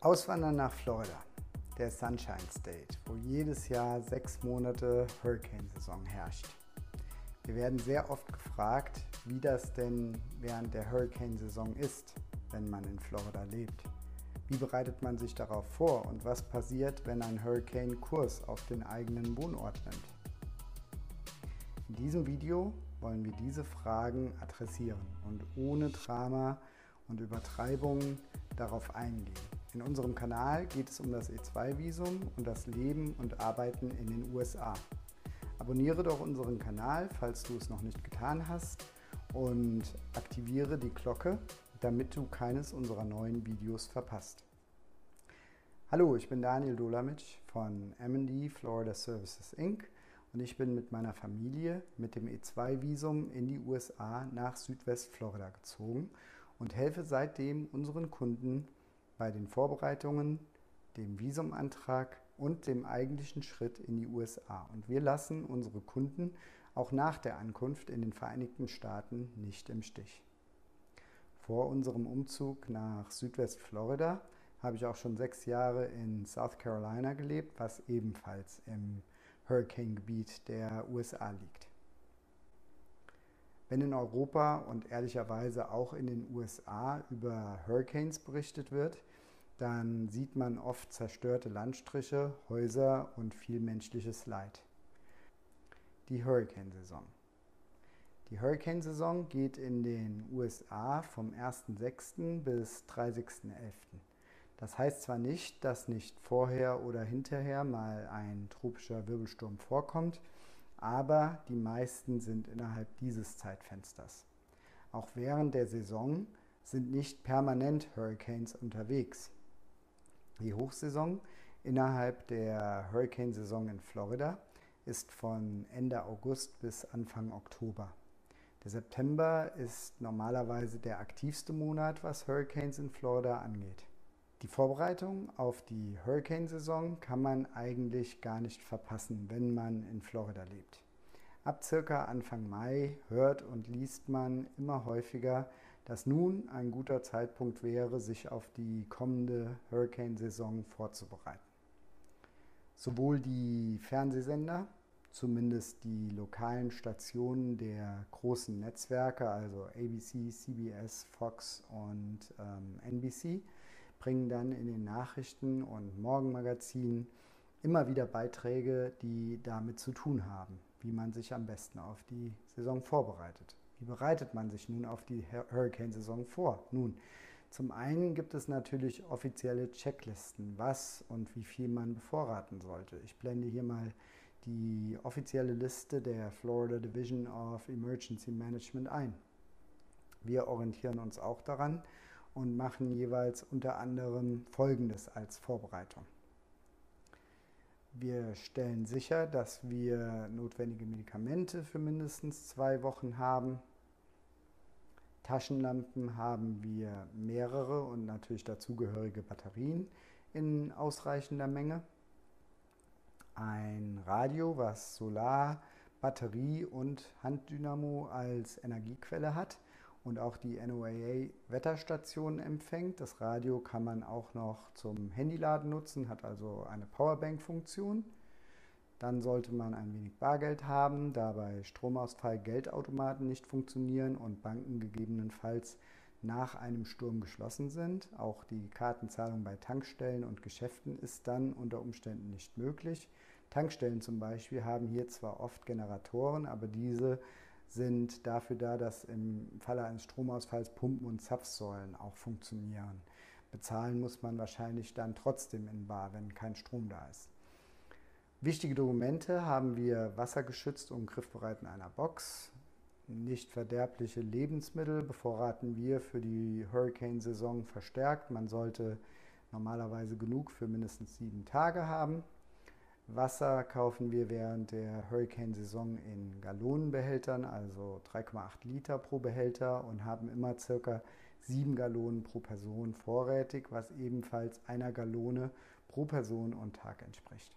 Auswandern nach Florida, der Sunshine State, wo jedes Jahr sechs Monate Hurricane-Saison herrscht. Wir werden sehr oft gefragt, wie das denn während der Hurricane-Saison ist, wenn man in Florida lebt. Wie bereitet man sich darauf vor und was passiert, wenn ein Hurricane Kurs auf den eigenen Wohnort nimmt? In diesem Video wollen wir diese Fragen adressieren und ohne Drama und Übertreibungen darauf eingehen. In unserem Kanal geht es um das E2-Visum und das Leben und Arbeiten in den USA. Abonniere doch unseren Kanal, falls du es noch nicht getan hast und aktiviere die Glocke, damit du keines unserer neuen Videos verpasst. Hallo, ich bin Daniel Dolamic von MD Florida Services Inc. und ich bin mit meiner Familie mit dem E2-Visum in die USA nach Südwestflorida gezogen und helfe seitdem unseren Kunden bei den Vorbereitungen, dem Visumantrag und dem eigentlichen Schritt in die USA. Und wir lassen unsere Kunden auch nach der Ankunft in den Vereinigten Staaten nicht im Stich. Vor unserem Umzug nach Südwestflorida habe ich auch schon sechs Jahre in South Carolina gelebt, was ebenfalls im Hurricane-Gebiet der USA liegt. Wenn in Europa und ehrlicherweise auch in den USA über Hurricanes berichtet wird, dann sieht man oft zerstörte Landstriche, Häuser und viel menschliches Leid. Die Hurricane-Saison. Die Hurricane-Saison geht in den USA vom 1.6. bis 30.11. Das heißt zwar nicht, dass nicht vorher oder hinterher mal ein tropischer Wirbelsturm vorkommt, aber die meisten sind innerhalb dieses Zeitfensters. Auch während der Saison sind nicht permanent Hurricanes unterwegs. Die Hochsaison innerhalb der Hurricane-Saison in Florida ist von Ende August bis Anfang Oktober. Der September ist normalerweise der aktivste Monat, was Hurricanes in Florida angeht. Die Vorbereitung auf die Hurricane-Saison kann man eigentlich gar nicht verpassen, wenn man in Florida lebt. Ab circa Anfang Mai hört und liest man immer häufiger, dass nun ein guter Zeitpunkt wäre, sich auf die kommende Hurricane-Saison vorzubereiten. Sowohl die Fernsehsender, zumindest die lokalen Stationen der großen Netzwerke, also ABC, CBS, Fox und ähm, NBC, bringen dann in den Nachrichten und Morgenmagazinen immer wieder Beiträge, die damit zu tun haben, wie man sich am besten auf die Saison vorbereitet. Wie bereitet man sich nun auf die Hurricane-Saison vor? Nun, zum einen gibt es natürlich offizielle Checklisten, was und wie viel man bevorraten sollte. Ich blende hier mal die offizielle Liste der Florida Division of Emergency Management ein. Wir orientieren uns auch daran und machen jeweils unter anderem Folgendes als Vorbereitung. Wir stellen sicher, dass wir notwendige Medikamente für mindestens zwei Wochen haben. Taschenlampen haben wir mehrere und natürlich dazugehörige Batterien in ausreichender Menge. Ein Radio, was Solar, Batterie und Handdynamo als Energiequelle hat und auch die NOAA Wetterstation empfängt. Das Radio kann man auch noch zum Handyladen nutzen, hat also eine Powerbank-Funktion. Dann sollte man ein wenig Bargeld haben, da bei Stromausfall Geldautomaten nicht funktionieren und Banken gegebenenfalls nach einem Sturm geschlossen sind. Auch die Kartenzahlung bei Tankstellen und Geschäften ist dann unter Umständen nicht möglich. Tankstellen zum Beispiel haben hier zwar oft Generatoren, aber diese sind dafür da, dass im Falle eines Stromausfalls Pumpen und Zapfsäulen auch funktionieren. Bezahlen muss man wahrscheinlich dann trotzdem in Bar, wenn kein Strom da ist. Wichtige Dokumente haben wir wassergeschützt und griffbereit in einer Box. Nicht verderbliche Lebensmittel bevorraten wir für die Hurricane-Saison verstärkt. Man sollte normalerweise genug für mindestens sieben Tage haben. Wasser kaufen wir während der Hurricane-Saison in Gallonenbehältern, also 3,8 Liter pro Behälter und haben immer circa 7 Gallonen pro Person vorrätig, was ebenfalls einer Gallone pro Person und Tag entspricht.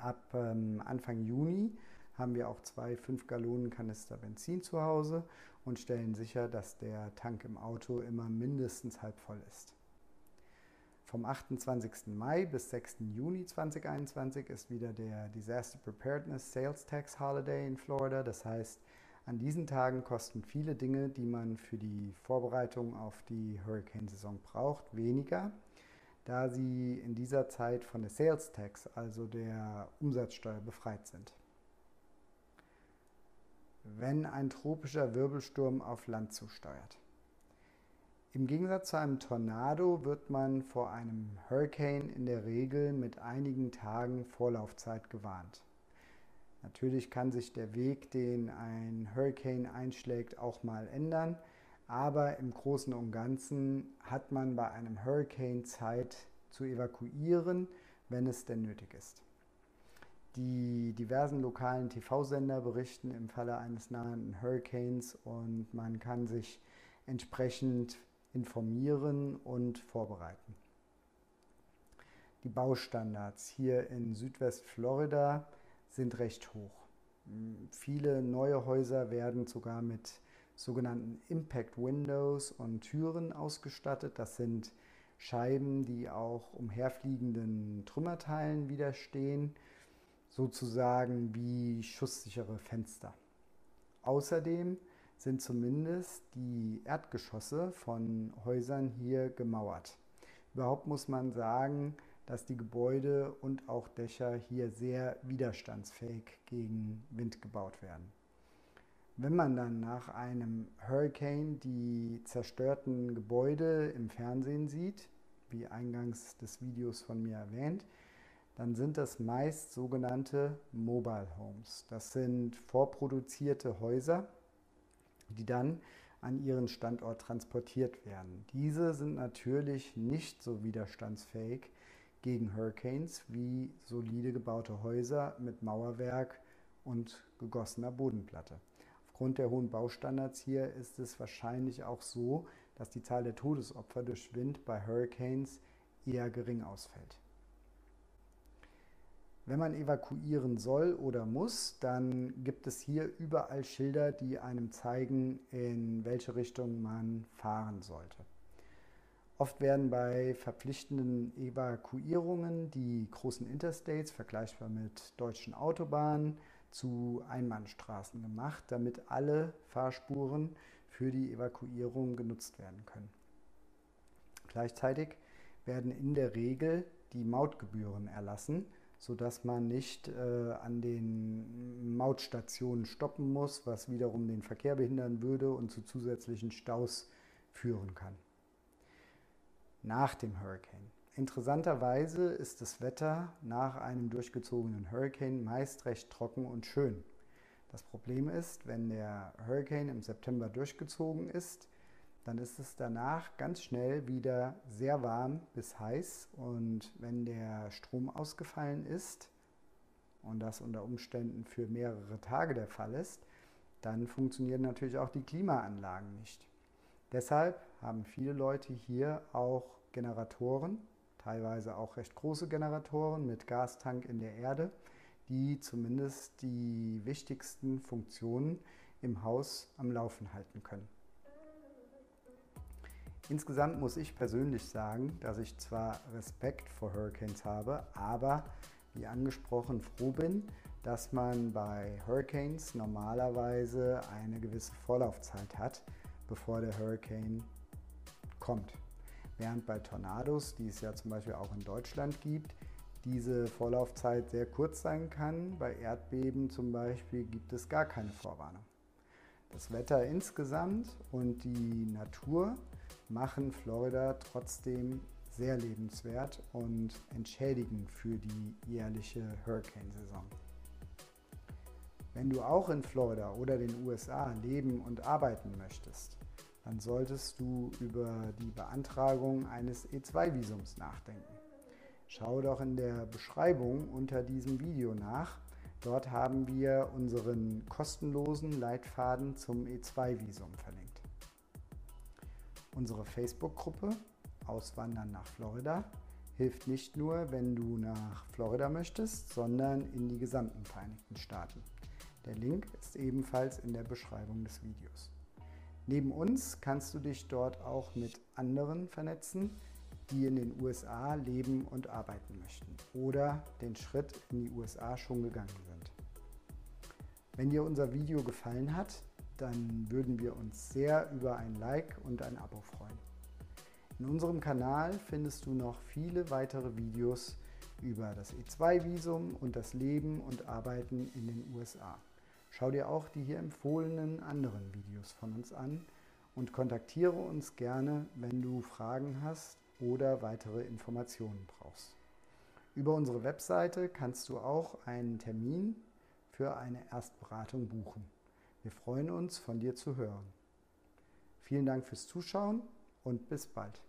Ab ähm, Anfang Juni haben wir auch zwei 5 Gallonen Kanister Benzin zu Hause und stellen sicher, dass der Tank im Auto immer mindestens halb voll ist. Vom 28. Mai bis 6. Juni 2021 ist wieder der Disaster Preparedness Sales Tax Holiday in Florida. Das heißt, an diesen Tagen kosten viele Dinge, die man für die Vorbereitung auf die Hurricane-Saison braucht, weniger, da sie in dieser Zeit von der Sales Tax, also der Umsatzsteuer, befreit sind. Wenn ein tropischer Wirbelsturm auf Land zusteuert. Im Gegensatz zu einem Tornado wird man vor einem Hurricane in der Regel mit einigen Tagen Vorlaufzeit gewarnt. Natürlich kann sich der Weg, den ein Hurricane einschlägt, auch mal ändern, aber im Großen und Ganzen hat man bei einem Hurricane Zeit zu evakuieren, wenn es denn nötig ist. Die diversen lokalen TV-Sender berichten im Falle eines nahenden Hurricanes und man kann sich entsprechend informieren und vorbereiten. Die Baustandards hier in Südwestflorida sind recht hoch. Viele neue Häuser werden sogar mit sogenannten Impact Windows und Türen ausgestattet. Das sind Scheiben, die auch umherfliegenden Trümmerteilen widerstehen, sozusagen wie schusssichere Fenster. Außerdem sind zumindest die Erdgeschosse von Häusern hier gemauert. Überhaupt muss man sagen, dass die Gebäude und auch Dächer hier sehr widerstandsfähig gegen Wind gebaut werden. Wenn man dann nach einem Hurricane die zerstörten Gebäude im Fernsehen sieht, wie eingangs des Videos von mir erwähnt, dann sind das meist sogenannte Mobile Homes. Das sind vorproduzierte Häuser, die dann an ihren Standort transportiert werden. Diese sind natürlich nicht so widerstandsfähig gegen Hurricanes wie solide gebaute Häuser mit Mauerwerk und gegossener Bodenplatte. Aufgrund der hohen Baustandards hier ist es wahrscheinlich auch so, dass die Zahl der Todesopfer durch Wind bei Hurricanes eher gering ausfällt. Wenn man evakuieren soll oder muss, dann gibt es hier überall Schilder, die einem zeigen, in welche Richtung man fahren sollte. Oft werden bei verpflichtenden Evakuierungen die großen Interstates, vergleichbar mit deutschen Autobahnen, zu Einbahnstraßen gemacht, damit alle Fahrspuren für die Evakuierung genutzt werden können. Gleichzeitig werden in der Regel die Mautgebühren erlassen, sodass man nicht äh, an den Mautstationen stoppen muss, was wiederum den Verkehr behindern würde und zu zusätzlichen Staus führen kann. Nach dem Hurricane. Interessanterweise ist das Wetter nach einem durchgezogenen Hurricane meist recht trocken und schön. Das Problem ist, wenn der Hurricane im September durchgezogen ist, dann ist es danach ganz schnell wieder sehr warm bis heiß und wenn der Strom ausgefallen ist und das unter Umständen für mehrere Tage der Fall ist, dann funktionieren natürlich auch die Klimaanlagen nicht. Deshalb haben viele Leute hier auch Generatoren, teilweise auch recht große Generatoren mit Gastank in der Erde, die zumindest die wichtigsten Funktionen im Haus am Laufen halten können. Insgesamt muss ich persönlich sagen, dass ich zwar Respekt vor Hurricanes habe, aber wie angesprochen froh bin, dass man bei Hurricanes normalerweise eine gewisse Vorlaufzeit hat, bevor der Hurricane kommt. Während bei Tornados, die es ja zum Beispiel auch in Deutschland gibt, diese Vorlaufzeit sehr kurz sein kann. Bei Erdbeben zum Beispiel gibt es gar keine Vorwarnung. Das Wetter insgesamt und die Natur machen Florida trotzdem sehr lebenswert und entschädigen für die jährliche Hurricane-Saison. Wenn du auch in Florida oder den USA leben und arbeiten möchtest, dann solltest du über die Beantragung eines E2-Visums nachdenken. Schau doch in der Beschreibung unter diesem Video nach. Dort haben wir unseren kostenlosen Leitfaden zum E2-Visum verlinkt. Unsere Facebook-Gruppe Auswandern nach Florida hilft nicht nur, wenn du nach Florida möchtest, sondern in die gesamten Vereinigten Staaten. Der Link ist ebenfalls in der Beschreibung des Videos. Neben uns kannst du dich dort auch mit anderen vernetzen, die in den USA leben und arbeiten möchten oder den Schritt in die USA schon gegangen sind. Wenn dir unser Video gefallen hat, dann würden wir uns sehr über ein Like und ein Abo freuen. In unserem Kanal findest du noch viele weitere Videos über das E2-Visum und das Leben und Arbeiten in den USA. Schau dir auch die hier empfohlenen anderen Videos von uns an und kontaktiere uns gerne, wenn du Fragen hast oder weitere Informationen brauchst. Über unsere Webseite kannst du auch einen Termin für eine Erstberatung buchen. Wir freuen uns, von dir zu hören. Vielen Dank fürs Zuschauen und bis bald.